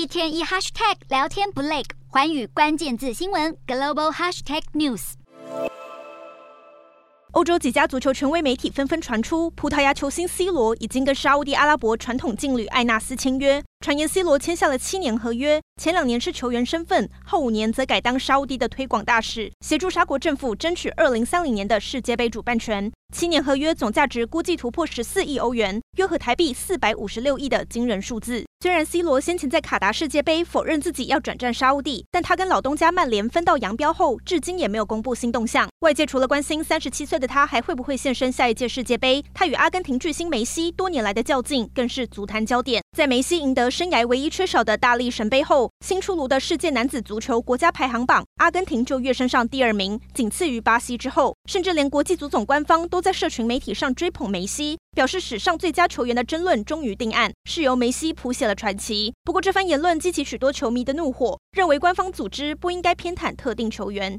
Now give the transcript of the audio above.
一天一 hashtag 聊天不累，寰宇关键字新闻 global hashtag news。欧洲几家足球权威媒体纷纷传出，葡萄牙球星 C 罗已经跟沙乌地阿拉伯传统劲旅艾纳斯签约。传言 C 罗签下了七年合约，前两年是球员身份，后五年则改当沙乌地的推广大使，协助沙国政府争取二零三零年的世界杯主办权。七年合约总价值估计突破十四亿欧元，约合台币四百五十六亿的惊人数字。虽然 C 罗先前在卡达世界杯否认自己要转战沙乌地，但他跟老东家曼联分道扬镳后，至今也没有公布新动向。外界除了关心三十七岁的他还会不会现身下一届世界杯，他与阿根廷巨星梅西多年来的较劲更是足坛焦点。在梅西赢得生涯唯一缺少的大力神杯后，新出炉的世界男子足球国家排行榜，阿根廷就跃升上第二名，仅次于巴西之后，甚至连国际足总官方都在社群媒体上追捧梅西，表示史上最佳球员的争论终于定案，是由梅西谱写了传奇。不过这番言论激起许多球迷的怒火，认为官方组织不应该偏袒特定球员。